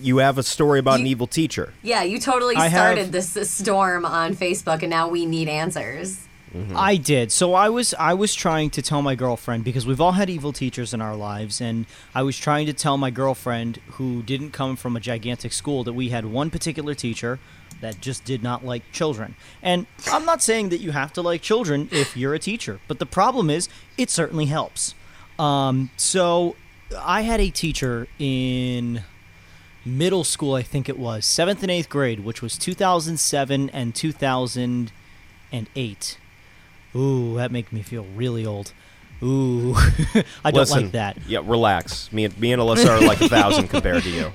you have a story about an evil teacher. Yeah, you totally I have- started this, this storm on Facebook, and now we need answers. I did. So I was I was trying to tell my girlfriend because we've all had evil teachers in our lives and I was trying to tell my girlfriend who didn't come from a gigantic school that we had one particular teacher that just did not like children. And I'm not saying that you have to like children if you're a teacher, but the problem is it certainly helps. Um, so I had a teacher in middle school, I think it was, 7th and 8th grade, which was 2007 and 2008. Ooh, that makes me feel really old. Ooh, I don't Listen, like that. Yeah, relax. Me and me and Alyssa are like a thousand compared to you.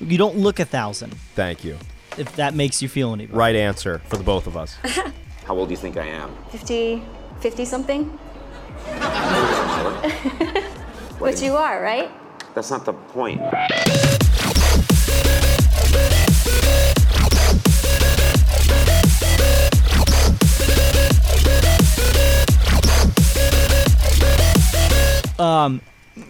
You don't look a thousand. Thank you. If that makes you feel any better. Right answer for the both of us. How old do you think I am? 50, 50 something? Which you are, right? That's not the point. Um,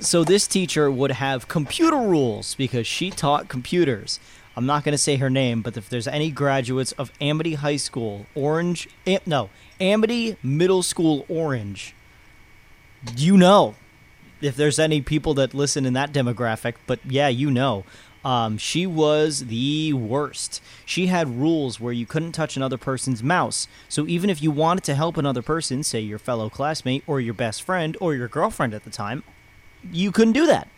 So this teacher would have computer rules because she taught computers. I'm not going to say her name, but if there's any graduates of Amity High School, Orange, no, Amity Middle School, Orange, you know. If there's any people that listen in that demographic, but yeah, you know. Um, she was the worst. She had rules where you couldn't touch another person's mouse. So even if you wanted to help another person, say your fellow classmate or your best friend or your girlfriend at the time, you couldn't do that.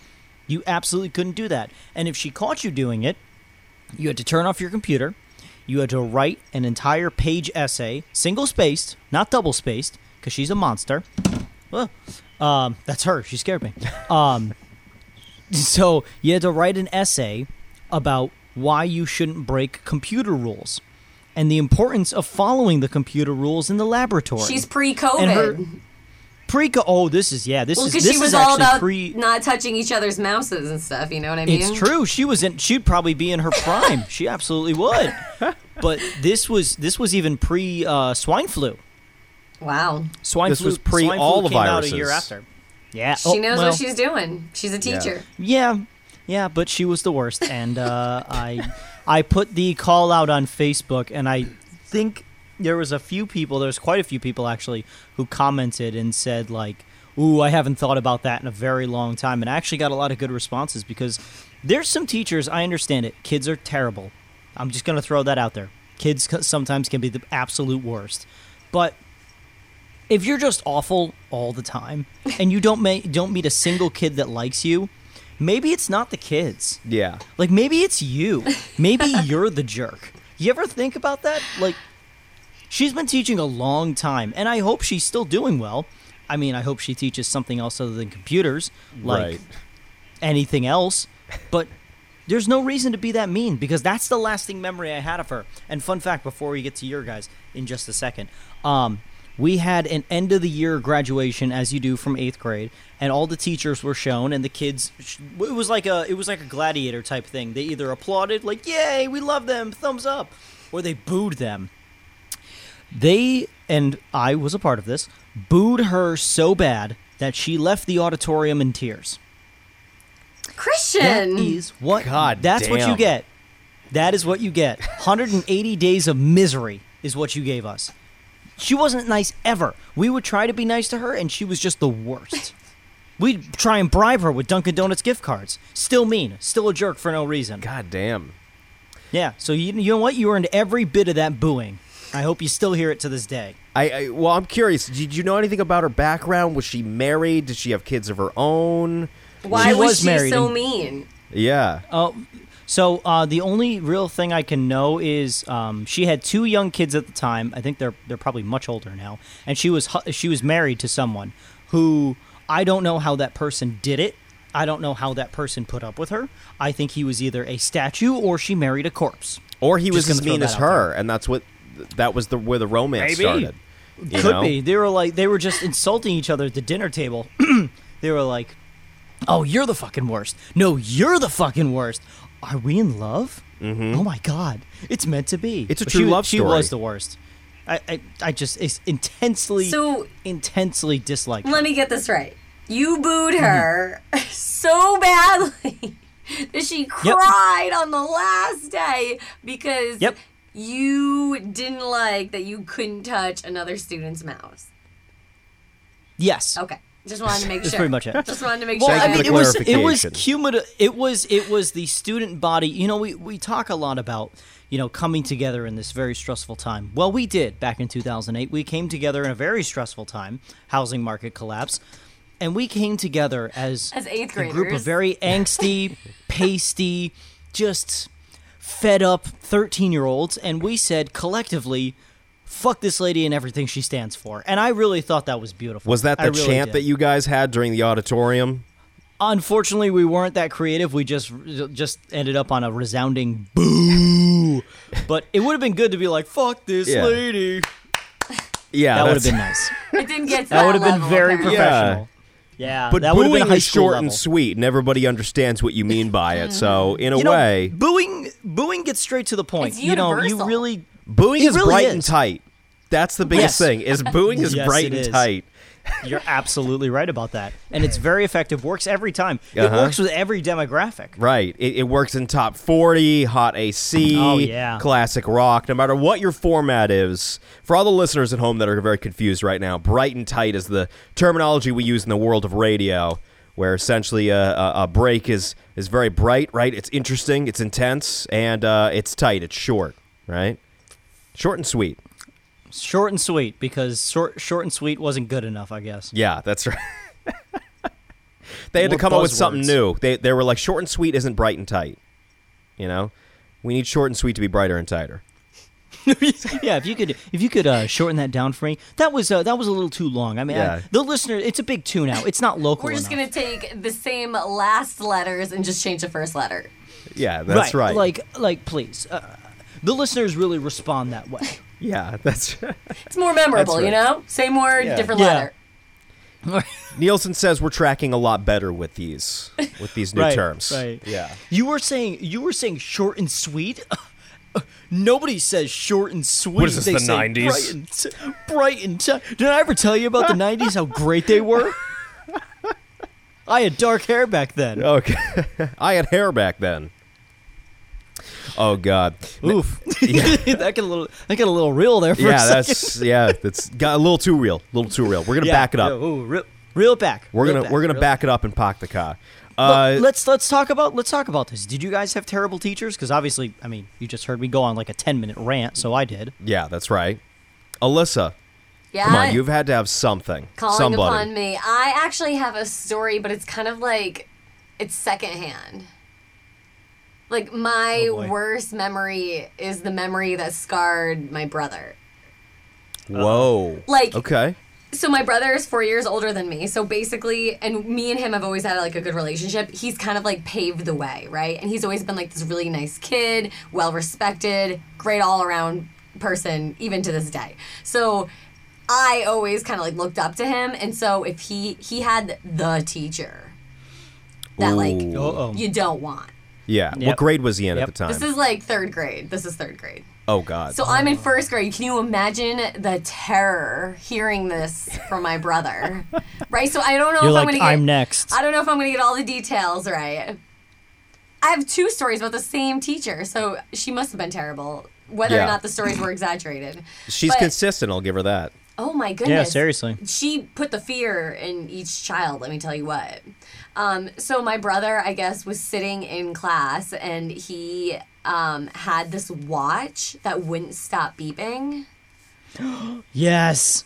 You absolutely couldn't do that. And if she caught you doing it, you had to turn off your computer. You had to write an entire page essay, single spaced, not double spaced, because she's a monster. Well, um, that's her. She scared me. Um, so you had to write an essay about why you shouldn't break computer rules and the importance of following the computer rules in the laboratory. She's pre-COVID. Pre Oh, this is yeah. This well, is this she was is all actually about pre. not touching each other's mouses and stuff. You know what I mean? It's true. She was in. She'd probably be in her prime. she absolutely would. But this was this was even pre uh, swine flu. Wow. Swine This flu. was pre swine flu all the came out a year viruses. after. Yeah. She oh, knows well, what she's doing. She's a teacher. Yeah, yeah, but she was the worst, and uh, I I put the call out on Facebook, and I think there was a few people. There's quite a few people actually who commented and said like, "Ooh, I haven't thought about that in a very long time," and I actually got a lot of good responses because there's some teachers. I understand it. Kids are terrible. I'm just gonna throw that out there. Kids sometimes can be the absolute worst, but if you're just awful all the time and you don't ma- don't meet a single kid that likes you, maybe it's not the kids. Yeah. Like maybe it's you. Maybe you're the jerk. You ever think about that? Like she's been teaching a long time and I hope she's still doing well. I mean, I hope she teaches something else other than computers, like right. anything else. But there's no reason to be that mean because that's the lasting memory I had of her. And fun fact before we get to your guys in just a second. Um we had an end of the year graduation as you do from 8th grade and all the teachers were shown and the kids sh- it was like a it was like a gladiator type thing. They either applauded like yay, we love them, thumbs up, or they booed them. They and I was a part of this, booed her so bad that she left the auditorium in tears. Christian. is what God that's what you get. That is what you get. 180 days of misery is what you gave us. She wasn't nice ever. We would try to be nice to her and she was just the worst. We'd try and bribe her with Dunkin' Donuts gift cards. Still mean, still a jerk for no reason. God damn. Yeah, so you, you know what? You earned every bit of that booing. I hope you still hear it to this day. I, I well, I'm curious. Did you know anything about her background? Was she married? Did she have kids of her own? Why She was, was she married so and- mean? Yeah. Oh, so uh, the only real thing I can know is um, she had two young kids at the time. I think they're they're probably much older now, and she was hu- she was married to someone who I don't know how that person did it. I don't know how that person put up with her. I think he was either a statue or she married a corpse. Or he was Just as gonna throw mean that as out her, and that's what that was the where the romance Maybe. started. You Could know? be. They were like they were just insulting each other at the dinner table. they were like, "Oh, you're the fucking worst. No, you're the fucking worst. Are we in love? Mm-hmm. Oh my god, it's meant to be. It's a But true she, love She was the worst. I, I, I just it's intensely, So- intensely disliked. her. Let me get this right. You booed mm-hmm. her so badly that she cried on the last day because Yep. you didn't like that you couldn't touch another student's mouse. Yes. Okay. Just wanted to make That's sure. pretty much it. Just wanted to make Well, sure. I mean, it was it was cumulative. It was it was the student body. You know, we we talk a lot about you know coming together in this very stressful time. Well, we did back in 2008. We came together in a very stressful time, housing market collapse, and we came together as As eighth graders, a group of very angsty, pasty, just fed up 13 year olds, and we said collectively. Fuck this lady and everything she stands for, and I really thought that was beautiful. Was that the really chant did. that you guys had during the auditorium? Unfortunately, we weren't that creative. We just just ended up on a resounding boo. but it would have been good to be like, "Fuck this Yeah. lady." Yeah, That would have been nice. it didn't get to That that, would have been very apparently. professional. Yeah, But that booing been high is short level. and sweet, and everybody understands what you mean by it. So, in a You know, way, booing booing gets straight to the point. It's you know, you really booing it is really bright is. and tight. That's the biggest Yes. thing. Is booing is Yes, bright and is. tight. you're absolutely right about that, and it's very effective. Works every time. It Uh-huh. works with every demographic. Right. It, it works in top 40, hot AC, Oh, yeah. classic rock, no matter what your format is. For all the listeners at home that are very confused right now, bright and tight is the terminology we use in the world of radio, where essentially a, a, a break is, is very bright, right? It's interesting, it's intense, and uh, it's tight, it's short, right? Short and sweet. Short and sweet because short short and sweet wasn't good enough, I guess. Yeah, that's right. they had to come up with something buzzwords. new. They, they were like, short and sweet isn't bright and tight. You know? We need short and sweet to be brighter and tighter. yeah, if you could, if you could uh, shorten that down for me, that was uh, that was a little too long. I mean, Yeah. I, the listener, it's a big tune out. It's not local. We're just enough. gonna take the same last letters and just change the first letter. Yeah, that's right. Like, like, please, uh, the listeners really respond that way. yeah, that's It's more memorable, That's you know. Same word, Yeah. different Yeah. letter. Nielsen says we're tracking a lot better with these with these new Right, terms. right. Yeah. You were saying you were saying short and sweet. Nobody says short and sweet. What is this, They the say 90s? Bright and, t- bright and t- Did I ever tell you about the '90s? How great they were. I had dark hair back then. Okay. I had hair back then. Oh God. Oof. that got a little. That got a little real there for a Yeah, second. that's yeah, that's got a little too real. A little too real. We're gonna back it up. Yeah, ooh, reel, reel it back. We're Reel gonna it we're gonna reel back it up and park the car. Uh, let's let's talk about let's talk about this. Did you guys have terrible teachers? Because obviously, I mean, you just heard me go on like a ten minute rant, so I did. yeah, that's right. Alyssa, Yeah. come on, you've had to have something. calling Somebody. upon me. I actually have a story, but it's kind of like it's secondhand. Like my Oh, worst memory is the memory that scarred my brother. Uh-huh. Whoa. Like Okay. so my brother is four years older than me. So basically and me and him have always had like a good relationship. He's kind of like paved the way right? And he's always been like this really nice kid well respected great all around person even to this day. So i always kind of like looked up to him. And so if he he had the teacher that like Uh-oh. you don't want Yeah. What grade was he in Yep. at the time? this is like third grade this is third grade oh God. so I'm in first grade. Can you imagine the terror hearing this from my brother? right? So I don't know You're if like, I'm gonna get I'm next. I don't know if I'm gonna get all the details right. I have two stories about the same teacher, so she must have been terrible. Whether Yeah. or not the stories were exaggerated. She's But- consistent. I'll give her that. Oh my goodness. Yeah, seriously. She put the fear in each child, let me tell you what. Um, so my brother, I guess, was sitting in class and he um, had this watch that wouldn't stop beeping. Yes.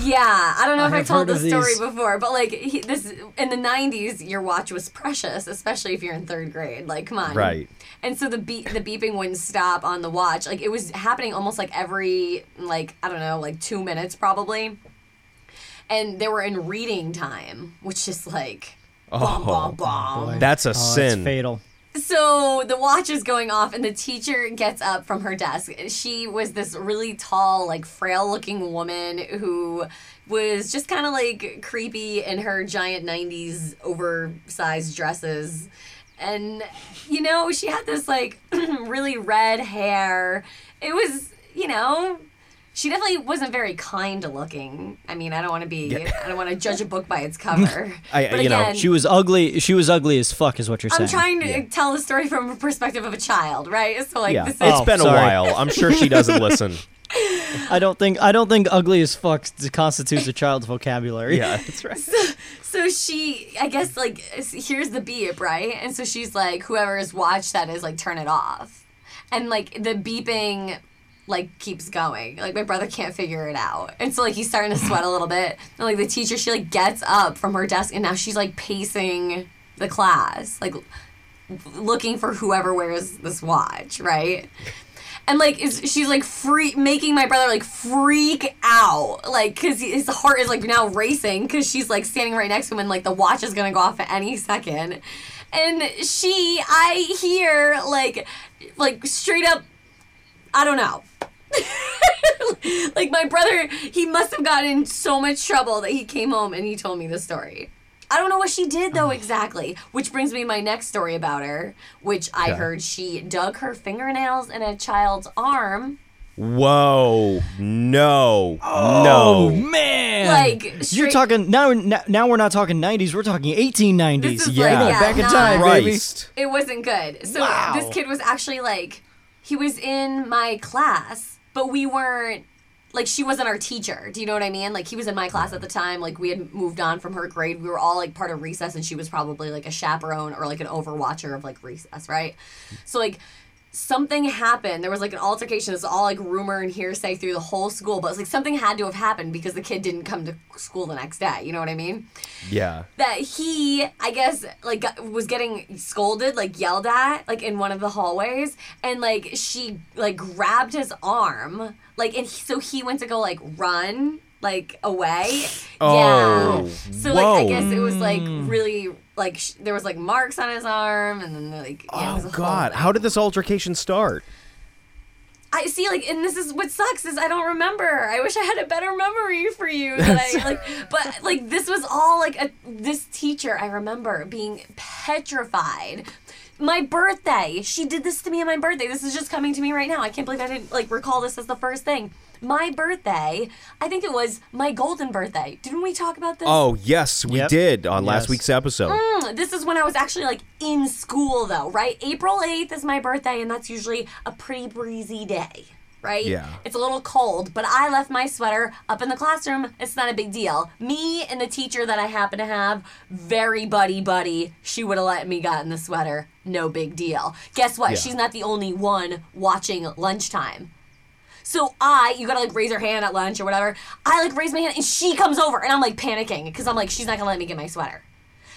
Yeah, I don't know I if I, told this story before, but like he, this in the '90s, your watch was precious, especially if you're in third grade. Like, come on, Right. And so the beep, the beeping wouldn't stop on the watch. Like it was happening almost like every like I don't know, like two minutes probably. And they were in reading time, which is like, bomb, oh. bomb, bomb. That's a Oh, sin. It's fatal. So the watch is going off, and the teacher gets up from her desk. She was this really tall, like frail looking woman who was just kind of like creepy in her giant 90s oversized dresses. And, you know, she had this like really red hair. It was, you know, she definitely wasn't very kind looking. I mean, I don't want to be, I don't want to judge a book by its cover. I- but you know, again, She was ugly. She was ugly as fuck, is what you're saying. I'm trying to tell the story from a perspective of a child, right? So like, Yeah, this is, it's Oh, been a oh, while. I'm sure she doesn't listen. I don't think. I don't think ugly as fuck constitutes a child's vocabulary. Yeah, that's right. so she, I guess, like, here's the beep, right? And so she's like, whoever's watched that is like, turn it off, and like the beeping. Like keeps going. Like my brother can't figure it out, and so like he's starting to sweat a little bit. And like the teacher, she like gets up from her desk, and now she's like pacing the class, like looking for whoever wears this watch, right? And like is she's like free making my brother like freak out, like because his heart is like now racing because she's like standing right next to him and like the watch is gonna go off at any second. And she, I hear like, like straight up, I don't know. like my brother, he must have gotten in so much trouble that he came home and he told me the story. I don't know what she did though oh. exactly, which brings me my next story about her, which I Okay. heard she dug her fingernails in a child's arm. Whoa, no, Oh no. man! Like, you're talking now. Now now we're not talking 90s. We're talking 1890s. Yeah. like, yeah, back in not- time, baby. It wasn't good. So Wow. this kid was actually like, he was in my class, but we weren't like she wasn't our teacher. Do you know what I mean? Like he was in my class at the time. Like we had moved on from her grade. We were all like part of recess, and she was probably like a chaperone or like an overwatcher of like recess, right? So like something happened. There was like an altercation. It's all like rumor and hearsay through the whole school, but it's like something had to have happened because the kid didn't come to school the next day. You know what I mean? Yeah. that he i guess like got, was getting scolded like yelled at like in one of the hallways and like she like grabbed his arm like and he, so he went to go like run like away Oh, yeah so like i guess it was like mm. really like sh- there was like marks on his arm and then like yeah, Oh God, how did this altercation start? I see, like, and this is what sucks is I don't remember. I wish I had a better memory for you. I like, but like this was all like a this teacher. I remember being petrified. My birthday, she did this to me on my birthday. This is just coming to me right now. I can't believe I didn't like recall this as the first thing. My birthday, I think it was my golden birthday. Didn't we talk about this? Oh yes, we Yep. did on last Yes. week's episode. Mm, this is when I was actually like in school though, right? April 8th is my birthday and that's usually a pretty breezy day, right? Yeah. It's a little cold, but I left my sweater up in the classroom. It's not a big deal. Me and the teacher that I happen to have, very buddy buddy. She would have let me got in the sweater. No big deal. Guess what? Yeah. She's not the only one watching lunchtime. So I, you gotta like raise her hand at lunch or whatever. I like raise my hand and she comes over and I'm like panicking because I'm like, she's not gonna let me get my sweater.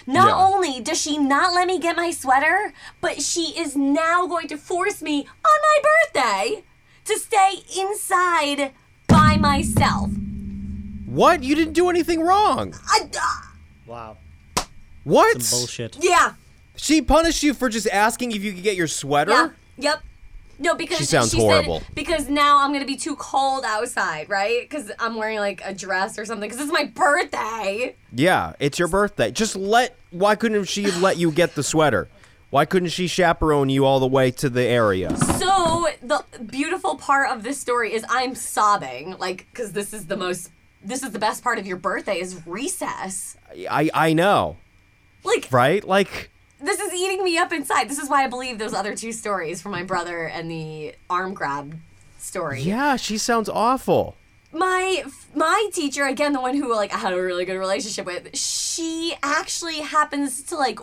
Not Yeah. only does she not let me get my sweater, but she is now going to force me on my birthday to stay inside by myself. What? You didn't do anything wrong. I, uh, Wow. What? Some bullshit. yeah, She punished you for just asking if you could get your sweater? yeah, yep. No, because She sounds said- horrible. because now I'm gonna be too cold outside, right? Because I'm wearing like a dress or something. Because it's my birthday. Yeah, it's your birthday. Just let. Why couldn't she let you get the sweater? Why couldn't she chaperone you all the way to the area? So the beautiful part of this story is I'm sobbing, like, because this is the most, this is the best part of your birthday is recess. I I know, Like, right? Like, this is eating me up inside. This is why I believe those other two stories from my brother and the arm grab story. yeah, she sounds awful. my my teacher again the one who like I had a really good relationship with she actually happens to like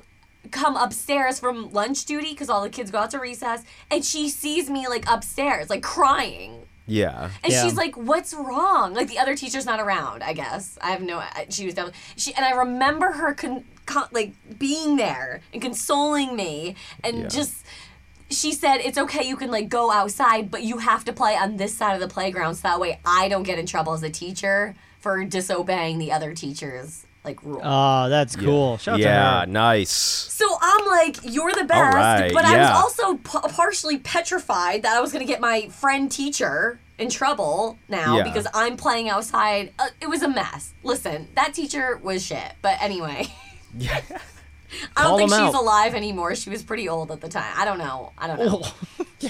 come upstairs from lunch duty because all the kids go out to recess and she sees me like upstairs like crying Yeah. and Yeah. she's like what's wrong like the other teacher's not around i guess i have no she was definitely she and i remember her con, con, like being there and consoling me and Yeah. just she said it's okay you can like go outside but you have to play on this side of the playground so that way i don't get in trouble as a teacher for disobeying the other teachers like rule Oh, that's cool. Shout out yeah, to her. nice. so I'm like, you're the best, right, but I yeah. was also p- partially petrified that I was gonna get my friend teacher in trouble now Yeah. because I'm playing outside. Uh, it was a mess. Listen, that teacher was shit. But anyway, Yeah. I don't Call think him she's out. alive anymore. She was pretty old at the time. I don't know. I don't know. Oh.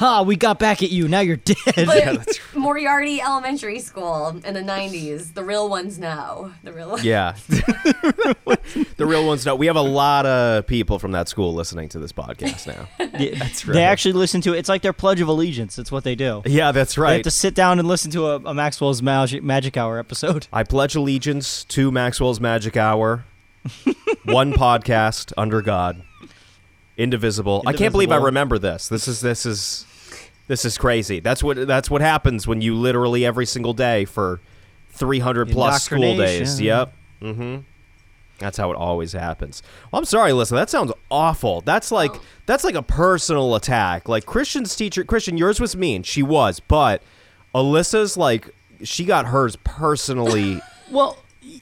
Ha, we got back at you. Now you're dead. But Moriarty Elementary School in the 90s. The real ones know. The real ones. Yeah. the real ones know. We have a lot of people from that school listening to this podcast now. That's right. They actually listen to it. It's like their Pledge of Allegiance. It's what they do. Yeah, that's right. They right. have to sit down and listen to a, a Maxwell's Magic, Magic Hour episode. I pledge allegiance to Maxwell's Magic Hour. One podcast under God. Indivisible. I can't believe I Indivisible. remember this. This is this is this is crazy. That's what that's what happens when you literally every single day for 300 plus school days. Yep. Mhm. That's how it always happens. Well, I'm sorry, listen. That sounds awful. That's like that's like a personal attack. Like Christian's teacher, Christian, yours was mean. She was, but Alyssa's like she got hers personally. Well,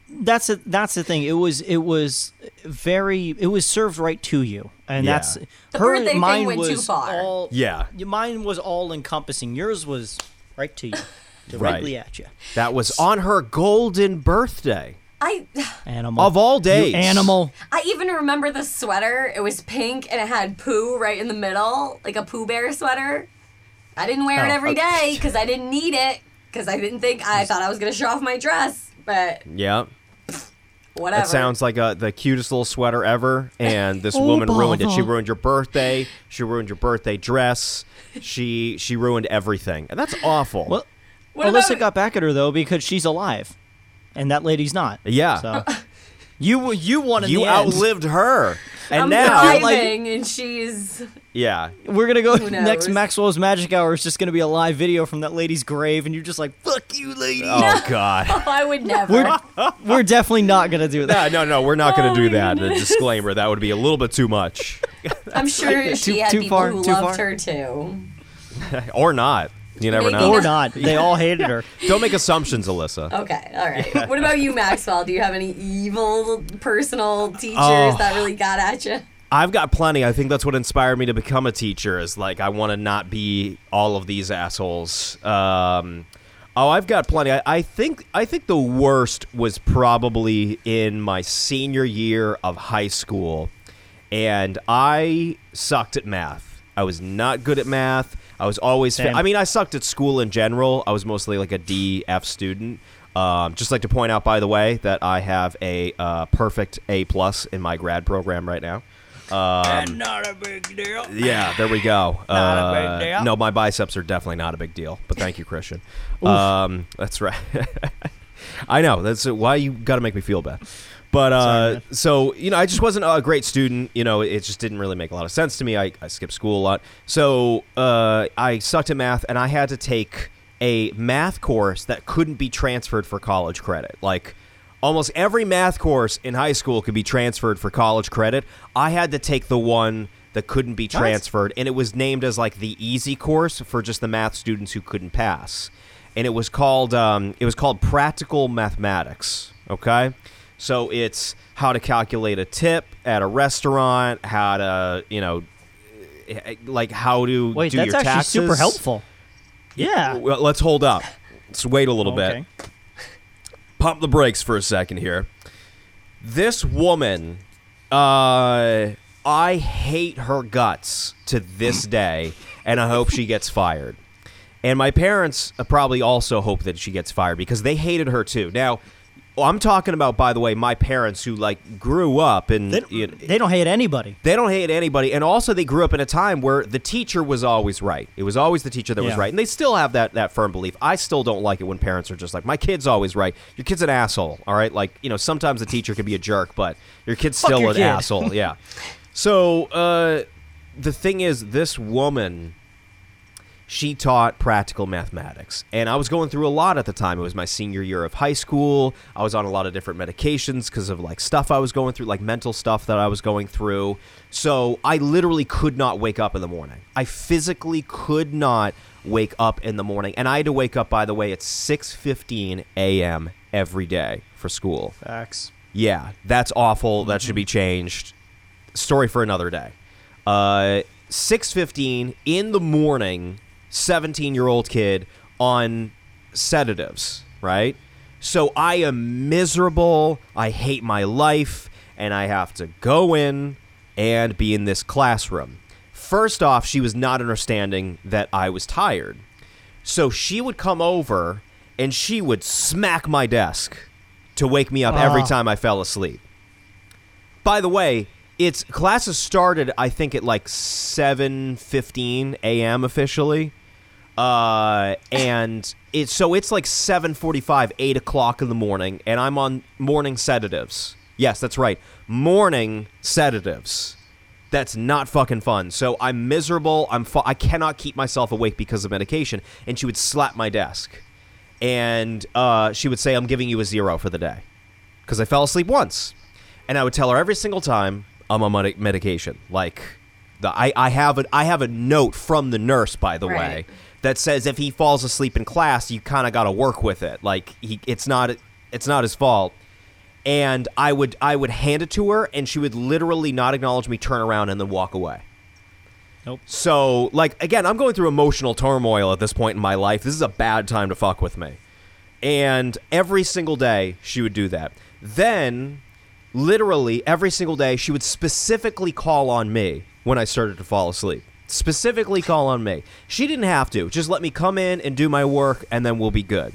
that's a, that's the thing. It was it was very it was served right to you, and Yeah. that's The her. birthday thing mine went was too far. all Yeah. Mine was all encompassing. Yours was right to you, Right. directly at you. That was on her golden birthday I Animal of all You days. animal. I even remember the sweater. It was pink and it had Pooh right in the middle, like a Pooh Bear sweater. I didn't wear it Oh, every okay. day because I didn't need it because I didn't think I thought I was gonna show off my dress, but Yeah, whatever. that sounds like a, the cutest little sweater ever. And this Oh, woman ruined it. She ruined your birthday. She ruined your birthday dress. She she ruined everything, and that's awful. Well, What Alyssa about- got back at her though because she's alive, and that lady's not. Yeah. So you you won you the end. outlived her, and I'm now driving and she's. yeah. We're gonna go next. Maxwell's Magic Hour is just gonna be a live video from that lady's grave, and you're just like, "Fuck you, lady." Oh God. oh, I would never. We're we're definitely not gonna do that. No, no, no, we're not going Oh to do that. A disclaimer that would be a little bit too much, I'm sure she Too- had too people far, who too loved far. her too. or not. You never Maybe know. Or not. They all hated her. Don't make assumptions, Alyssa. Okay, all right. What about you, Maxwell? Do you have any evil personal teachers Oh. that really got at you? I've got plenty. I think that's what inspired me to become a teacher. Is like I want to not be all of these assholes. Um, oh, I've got plenty. I, I think I think the worst was probably in my senior year of high school, and I sucked at math. I was not good at math. I was always. Fa- I mean, I sucked at school in general. I was mostly like a D F student. Um, just like to point out, by the way, that I have a uh, perfect A plus in my grad program right now. Um, not a big deal. yeah, there we go. Not a big Uh, deal. No, my biceps are definitely not a big deal. But thank you, Christian. um, that's right. I know that's why you got to make me feel bad. But uh, Sorry, so you know, I just wasn't a great student. You know, it just didn't really make a lot of sense to me. I, I skipped school a lot, so uh, I sucked at math, and I had to take a math course that couldn't be transferred for college credit. Like almost every math course in high school could be transferred for college credit. I had to take the one that couldn't be transferred, and it was named as like the easy course for just the math students who couldn't pass. And it was called um, it was called practical mathematics. Okay, so it's how to calculate a tip at a restaurant, how to you know, eh, like how to Wait, do that's your actually taxes. super helpful. Yeah. Well, let's hold up. Let's wait a little Okay. bit. Pump the brakes for a second here. This woman, uh, I hate her guts to this day, and I hope she gets fired. And my parents uh, probably also hope that she gets fired because they hated her too. Now, I'm talking about, by the way, my parents who like grew up and They, you know, they don't hate anybody. they don't hate anybody and also they grew up in a time where the teacher was always right. It was always the teacher that was right and they still have that that firm belief. I still don't like it when parents are just like my kid's always right. Your kid's an asshole all right? Like you know sometimes the teacher can be a jerk but your kid's still your an kid. asshole yeah. So uh the thing is this woman she taught practical mathematics. And I was going through a lot at the time. It was my senior year of high school. I was on a lot of different medications because of like stuff I was going through, like mental stuff that I was going through. So I literally could not wake up in the morning. I physically could not wake up in the morning. And I had to wake up, by the way, at 6:15 a.m. every day for school. Facts. Yeah, that's awful. That should be changed. Story for another day. Uh, six fifteen in the morning. Seventeen year old kid on sedatives. Right. So I am miserable. I hate my life, and I have to go in and be in this classroom. First off, she was not understanding that I was tired. So she would come over and she would smack my desk to wake me up every Ah. time I fell asleep. By the way, it's classes started I think at like 7:15 a.m. officially. Uh, and it's so it's like 7:45, 8 o'clock in the morning, and I'm on morning sedatives. Yes, that's right, morning sedatives. That's not fucking fun. So I'm miserable. I'm fu- I cannot keep myself awake because of medication. And she would slap my desk, and uh, she would say, "I'm giving you a zero for the day," because I fell asleep once. And I would tell her every single time I'm on medi- medication. Like, the I, I have a I have a note from the nurse, by the way, Right. That says if he falls asleep in class, you kind of got to work with it. Like he, it's not it's not his fault. And I would I would hand it to her, and she would literally not acknowledge me, turn around, and then walk away. Nope. So, like, again, I'm going through emotional turmoil at this point in my life. This is a bad time to fuck with me. And every single day, she would do that. Then, literally, every single day, she would specifically call on me when I started to fall asleep. Specifically call on me. She didn't have to. Just let me come in and do my work, and then we'll be good.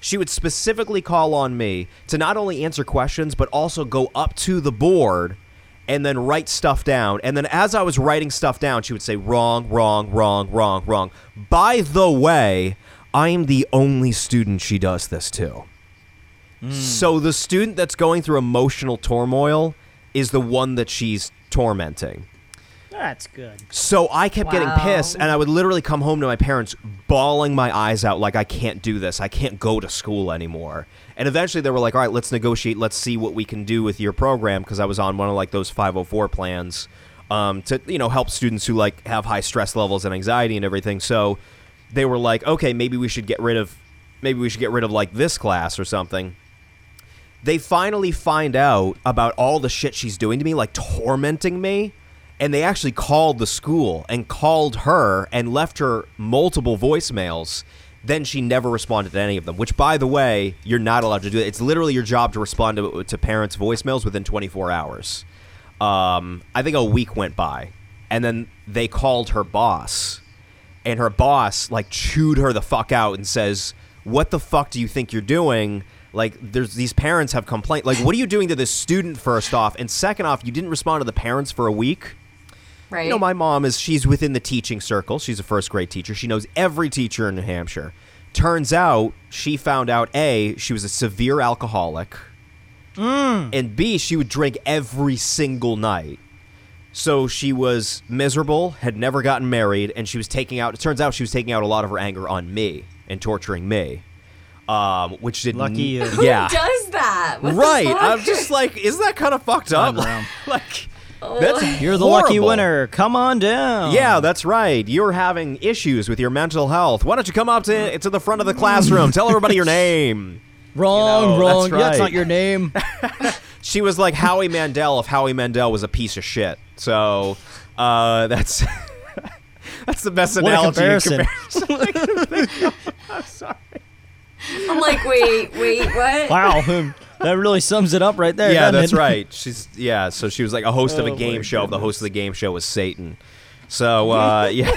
She would specifically call on me to not only answer questions, but also go up to the board and then write stuff down. And then as I was writing stuff down, she would say, wrong, wrong, wrong, wrong, wrong. By the way, I am the only student she does this to. Hmm. So the student that's going through emotional turmoil is the one that she's tormenting. That's good. So I kept getting pissed, and I would literally come home to my parents bawling my eyes out, like, I can't do this. I can't go to school anymore. And eventually they were like, all right, let's negotiate. Let's see what we can do with your program, because I was on one of like those 504 plans um, to, you know, help students who like have high stress levels and anxiety and everything. So they were like, okay, maybe we should get rid of, maybe we should get rid of like this class or something they finally find out about all the shit she's doing to me, like tormenting me. And they actually called the school and called her and left her multiple voicemails. Then she never responded to any of them, which, by the way, you're not allowed to do. It's literally your job to respond to, to parents' voicemails within 24 hours. Um, I think a week went by, and then they called her boss, and her boss like chewed her the fuck out and says, "What the fuck do you think you're doing?" Like, there's these parents have complained. Like, what are you doing to this student? First off, and second off, you didn't respond to the parents for a week. Right. You know, my mom is she's within the teaching circle. She's a first grade teacher. She knows every teacher in New Hampshire. Turns out she found out A, she was a severe alcoholic. And B, she would drink every single night. So she was miserable, had never gotten married, and she was taking out it turns out she was taking out a lot of her anger on me and torturing me. Um, which did Lucky you. Who yeah. does that? What right. I'm just like, isn't that kind of fucked up? Run around. that's You're the lucky winner. Come on down. Yeah, that's right. You're having issues with your mental health. Why don't you come up to to the front of the classroom? Tell everybody your name. Wrong, You know, wrong. that's That's not your name. She was like Howie Mandel if Howie Mandel was a piece of shit. So uh, that's that's the best What a analogy. in comparison. sorry. I'm like, wait, wait, what? wow. That really sums it up right there. yeah, that's it? right. She's yeah. So she was like a host of a Oh, game my show. The host of the game show was Satan. So uh, yeah,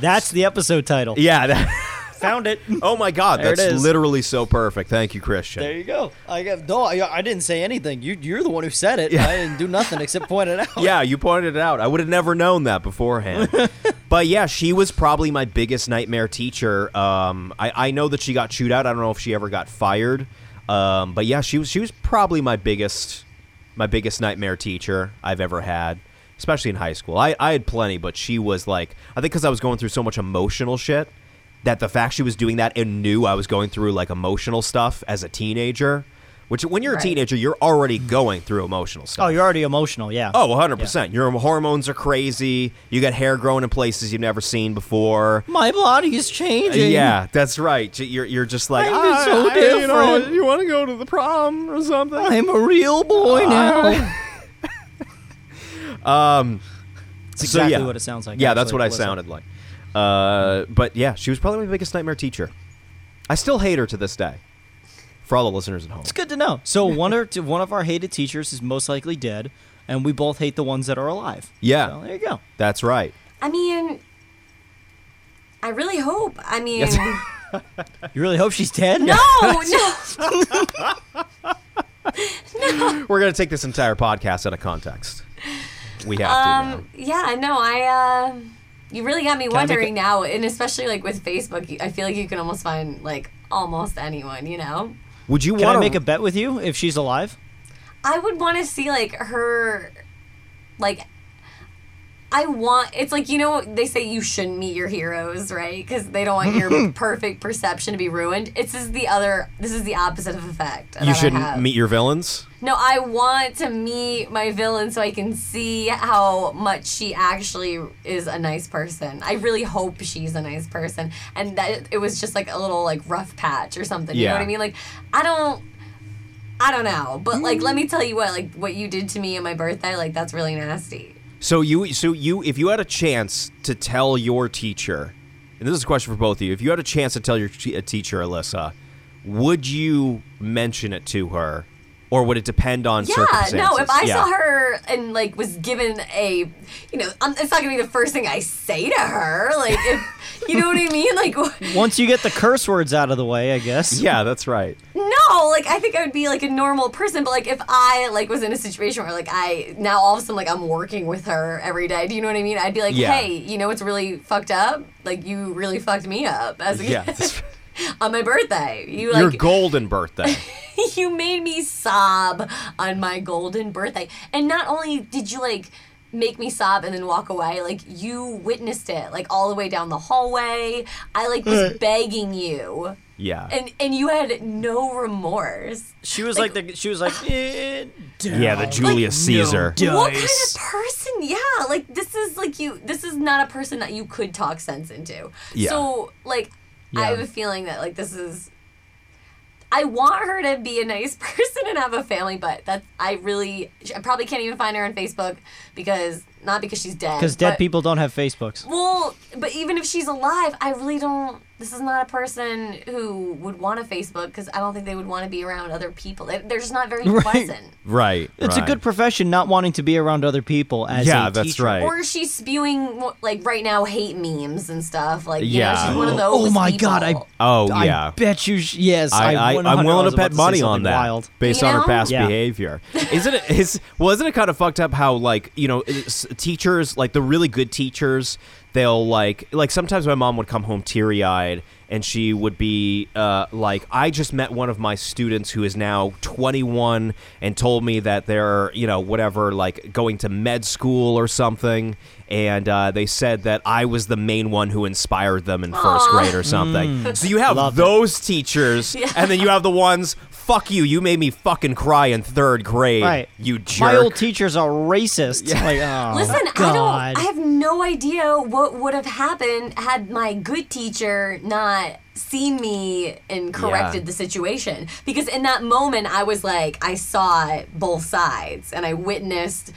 That's the episode title. yeah. That, Found it. oh my God, There that's literally so perfect. Thank you, Christian. There you go. I got no. I, I didn't say anything. You, you're the one who said it. Yeah. I didn't do nothing except point it out. Yeah, you pointed it out. I would have never known that beforehand. but yeah, she was probably my biggest nightmare teacher. Um, I, I know that she got chewed out. I don't know if she ever got fired. Um, but yeah, she was she was probably my biggest my biggest nightmare teacher I've ever had, especially in high school. I, I had plenty, but she was like I think because I was going through so much emotional shit that the fact she was doing that and knew I was going through like emotional stuff as a teenager. Which when you're a Right. teenager, you're already going through emotional stuff. Oh, you're already emotional. Yeah. Oh, 100%. Your hormones are crazy. You got hair growing in places you've never seen before. My body is changing. Yeah, that's right. You're, you're just like, I'm "Ah, so I- You, know, different." you want to go to the prom or something? I'm a real boy now. um, It's so, exactly yeah. what it sounds like. Yeah, that's what I Melissa. sounded like. Uh, but yeah, she was probably my biggest nightmare teacher. I still hate her to this day. For all the listeners at home. It's good to know. So one or two, one of our hated teachers is most likely dead. and we both hate the ones that are alive. Yeah. So, there you go. That's right. I mean, I really hope. I mean, Yes. You really hope she's dead? no, no. no. We're gonna take this entire podcast out of context. We have to. now. Um, yeah, no, I. Uh, you really got me I make wondering a- now, and especially like with Facebook, I feel like you can almost find like almost anyone. You know, Would you Can want to make a bet with you if she's alive? I would want to see like her, like. I want it's like you know they say you shouldn't meet your heroes right because they don't want your perfect perception to be ruined. It's this is the other this is the opposite of effect. You shouldn't meet your villains. No, I want to meet my villain so I can see how much she actually is a nice person. I really hope she's a nice person and that it was just like a little like rough patch or something. Yeah. You know what I mean? Like I don't I don't know. But like let mm. me tell you what, like what you did to me on my birthday, like that's really nasty. So you, so you, if you had a chance to tell your teacher, and this is a question for both of you, if you had a chance to tell your t- a teacher, Alyssa, would you mention it to her, or would it depend on Yeah, circumstances? no, if I Yeah. saw her and like was given a, you know, um, it's not gonna be the first thing I say to her. Like, if you know what I mean, like, Once you get the curse words out of the way, I guess. yeah, that's right. no, Oh, like I think I would be like a normal person. But like if I like was in a situation where like I now all of a sudden like I'm working with her every day, do you know what I mean? I'd be like, Yeah. hey, you know what's really fucked up? Like you really fucked me up as a Yeah, that's- on my birthday. You your like golden birthday. you made me sob on my golden birthday. And not only did you like make me sob and then walk away, like you witnessed it, like all the way down the hallway. I like was begging you. Yeah, And and you had no remorse. She was like, the she was like eh, yeah, the Julius Caesar. no. What kind of person? Yeah, like this is like you this is not a person that you could talk sense into. Yeah. So like I have a feeling that like this is I want her to be a nice person and have a family, but that's I really I probably can't even find her on Facebook because not because she's dead. Because dead people don't have Facebooks. Well, but even if she's alive, I really don't. This is not a person who would want a Facebook because I don't think they would want to be around other people. They, they're just not very Right. pleasant. Right. It's a good profession not wanting to be around other people as Yeah, a that's teacher. right. Or she's spewing like right now hate memes and stuff. Like you Yeah. know, she's one of oh those. Oh my god, I people. Oh I yeah. bet you sh- yes. I, I, 100 I'm willing to bet say money on that Wild. based You on her past Yeah. behavior. Isn't it? Is well, isn't it kind of fucked up how like you know teachers like the really good teachers they'll like like sometimes my mom would come home teary eyed and she would be uh, like I just met one of my students who is now 21 and told me that they're you know whatever like going to med school or something and uh, they said that I was the main one who inspired them in first grade or something. So you have Love it. those teachers, and then you have the ones. Fuck you! You made me fucking cry in third grade. Right. You jerk. My old teacher's are racist. Like, oh, Listen, I don't. I have no idea what would have happened had my good teacher not seen me and corrected Yeah. the situation. Because in that moment, I was like, I saw both sides, and I witnessed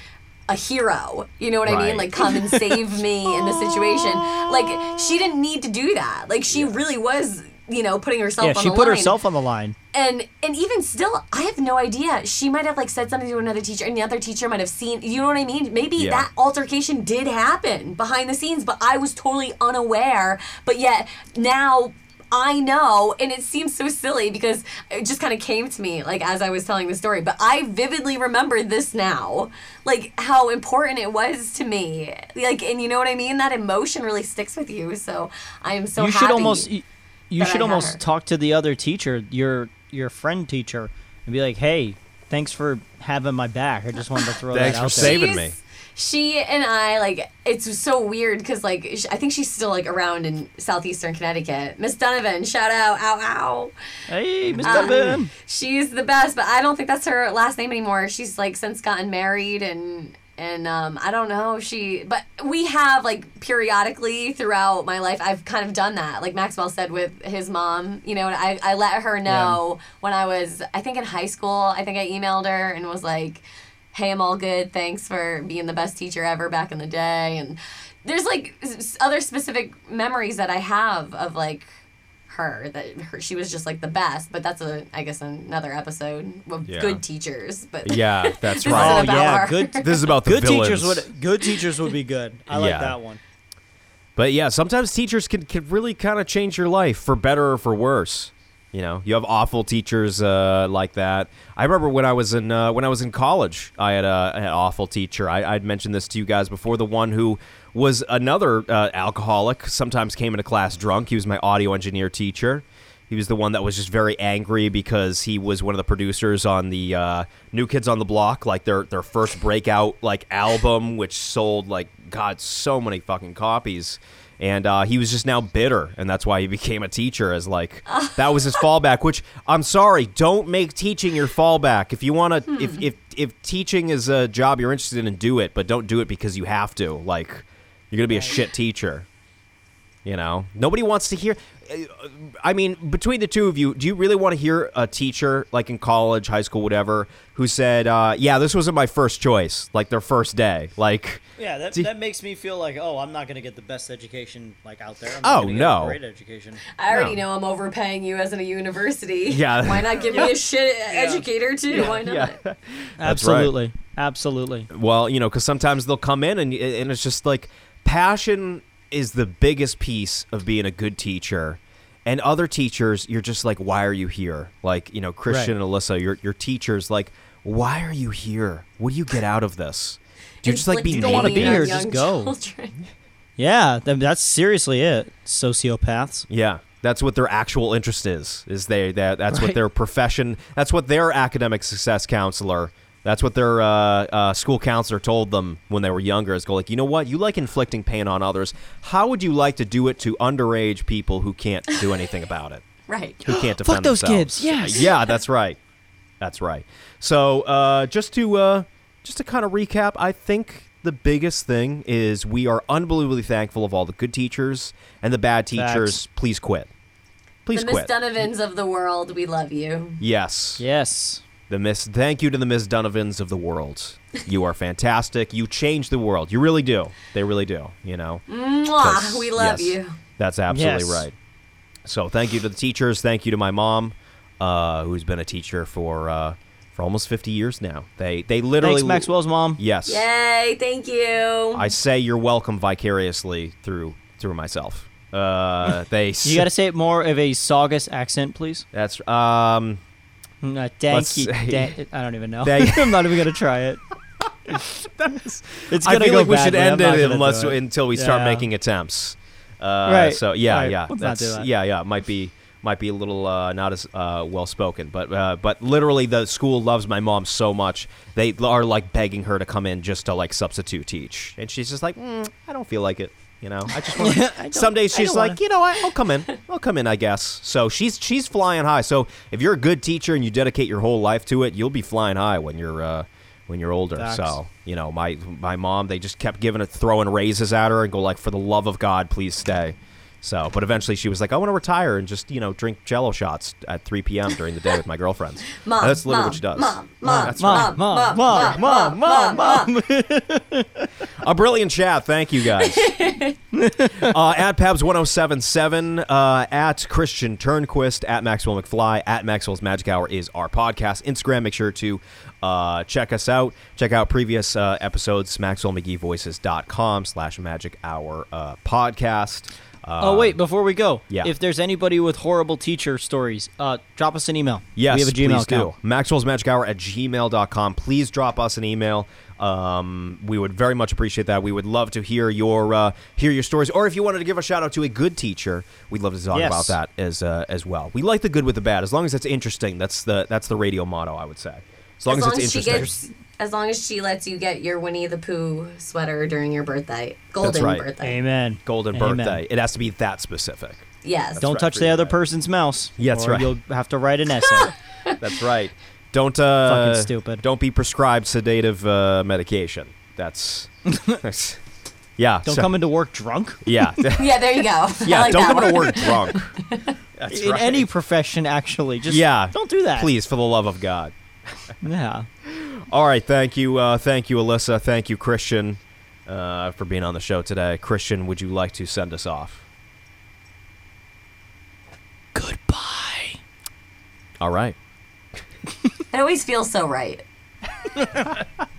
a hero. You know what I mean? Like, come and save me in the situation. Like, she didn't need to do that. Like, she really was. You know, putting herself on the line. yeah, she put line herself on the line. and and even still i have no idea she might have like said something to another teacher and the other teacher might have seen you know what i mean maybe Yeah. that altercation did happen behind the scenes but i was totally unaware but yet now I know, and it seems so silly because it just kind of came to me like as I was telling the story. But I vividly remember this now, like how important it was to me. Like, and you know what I mean? That emotion really sticks with you. So I am so you happy. should almost you, you I should almost talk to the other teacher, your your friend teacher, and be like, "Hey, thanks for having my back. I just wanted to throw Thanks that for out saving there." me. She and I like it's so weird because like sh- I think she's still like around in southeastern Connecticut. Miss Donovan, shout out, ow ow. Hey, Mr. Um, Ben. She's the best, but I don't think that's her last name anymore. She's like since gotten married and and um, I don't know she. But we have like periodically throughout my life, I've kind of done that. Like Maxwell said with his mom, you know, and I I let her know when I was I think in high school. I think I emailed her and was like, "Hey, I'm all good. Thanks for being the best teacher ever back in the day." And there's like other specific memories that I have of like her that her, she was just like the best. But that's a I guess another episode of Yeah. good teachers. But Yeah, that's This isn't right. Oh about yeah, her. good. This is about the Good teachers villains. would good teachers would be good. I like Yeah. that one. But yeah, sometimes teachers can, can really kind of change your life for better or for worse. You know, you have awful teachers uh, like that. I remember when I was in uh, when I was in college, I had a, I had an awful teacher. I, I'd mentioned this to you guys before. The one who was another uh, alcoholic, sometimes came into class drunk. He was my audio engineer teacher. He was the one that was just very angry because he was one of the producers on the uh, New Kids on the Block, like their their first breakout like album, which sold like God so many fucking copies. And uh, he was just now bitter, and that's why he became a teacher. As like that was his fallback. Which I'm sorry, don't make teaching your fallback. If you want to, if if if teaching is a job you're interested in, do it, but don't do it because you have to. Like you're gonna be a shit teacher. You know, nobody wants to hear. I mean, between the two of you, do you really want to hear a teacher, like in college, high school, whatever, who said, uh, "Yeah, this wasn't my first choice," like their first day, like, Yeah, that, Do- that makes me feel like, oh, I'm not gonna get the best education like out there. I'm Oh, not gonna get no. a great education. I already No. know I'm overpaying you as in a university. Yeah. Why not give me a shit educator too? Why not? yeah. That's right. Absolutely, absolutely. Well, you know, because sometimes they'll come in and and it's just like passion is the biggest piece of being a good teacher. And other teachers, you're just like, why are you here? Like, you know, Christian Right. and Alyssa, your your teachers, like, why are you here? What do you get out of this? Do you just like be You don't wanna be here, just go. children. Yeah, th- that's seriously it. Sociopaths. Yeah, that's what their actual interest is. Is they that that's what their profession. That's what their academic success counselor. That's what their uh, uh, school counselor told them when they were younger. Is go like, you know what? You like inflicting pain on others. How would you like to do it to underage people who can't do anything about it? Right. Who can't defend themselves. Fuck those themselves? kids, yes. Yeah, that's right. That's right. So uh, just to uh, just to kind of recap, I think the biggest thing is we are unbelievably thankful of all the good teachers and the bad teachers. Facts. Please quit. Please quit. the Miss quit. Donovans of the world, we love you. yes. Yes. The Miss. Thank you to the Miss Donovans of the world. You are fantastic. You change the world. You really do. They really do. You know. Mwah, 'Cause- we love yes, you. That's absolutely Yes. right. So thank you to the teachers. Thank you to my mom, uh, who's been a teacher for uh, for almost fifty years now. They they literally Thanks, Maxwell's mom. Yes. Yay, thank you. I say you're welcome vicariously through through myself. Uh, they. You got to say it more of a Saugus accent, please. That's um. Let's thank you. I don't even know. I'm not even gonna try it. It's gonna I feel go like we should end it unless it. until we start Yeah. making attempts. Uh, Right. So yeah, Right. yeah, Let's that's that. yeah, yeah. Might be might be a little uh, not as uh, well spoken, but uh, but literally the school loves my mom so much they are like begging her to come in just to like substitute teach, and she's just like, mm, I don't feel like it. You know, I just want. I don't- Some days she's like, wanna- you know, what? I'll come in. I'll come in, I guess. So she's she's flying high. So if you're a good teacher and you dedicate your whole life to it, you'll be flying high when you're uh, when you're older. Facts. So you know, my my mom, they just kept giving it, throwing raises at her and go like, for the love of God, please stay. So, but eventually she was like, I want to retire and just you know drink Jello shots at 3 p.m. during the day with my girlfriends. Mom, And that's literally mom, what she does. Mom, mom, That's Mom, right. mom, mom, mom, mom, mom. A brilliant chat. Thank you guys. uh, at Pabs1077, uh, at Christian Turnquist, at Maxwell McFly, at Maxwell's Magic Hour is our podcast. Instagram, make sure to uh, check us out. Check out previous uh, episodes, MaxwellMcGeeVoices.com slash Magic Hour uh, podcast. Uh, Oh wait, before we go, yeah. if there's anybody with horrible teacher stories, uh, drop us an email. Yes, we have a Gmail please account. do. Maxwell's Magic Hour at gmail.com. Please drop us an email. Um, we would very much appreciate that. We would love to hear your uh, hear your stories, or if you wanted to give a shout out to a good teacher, we'd love to talk Yes. about that as uh, as well. We like the good with the bad, as long as it's interesting. That's the that's the radio motto, I would say. As long as, as it's as she interesting. gets, as long as she lets you get your Winnie the Pooh sweater during your birthday, golden right. birthday. Amen. Golden Amen. birthday. It has to be that specific. Yes. Don't right, touch the other right. person's mouse. Yeah, that's or right. You'll have to write an essay. That's right. Don't uh, Fucking stupid. Don't be prescribed sedative uh, medication. That's, that's yeah. Don't so- come into work drunk. Yeah. yeah, there you go. Yeah, like don't come to one. work drunk. That's in right. any profession, actually. Just yeah, don't do that. Please, for the love of God. yeah. All right. Thank you. Uh, thank you, Alyssa. Thank you, Christian, uh, for being on the show today. Christian, would you like to send us off? Goodbye. All right. It always feels so right.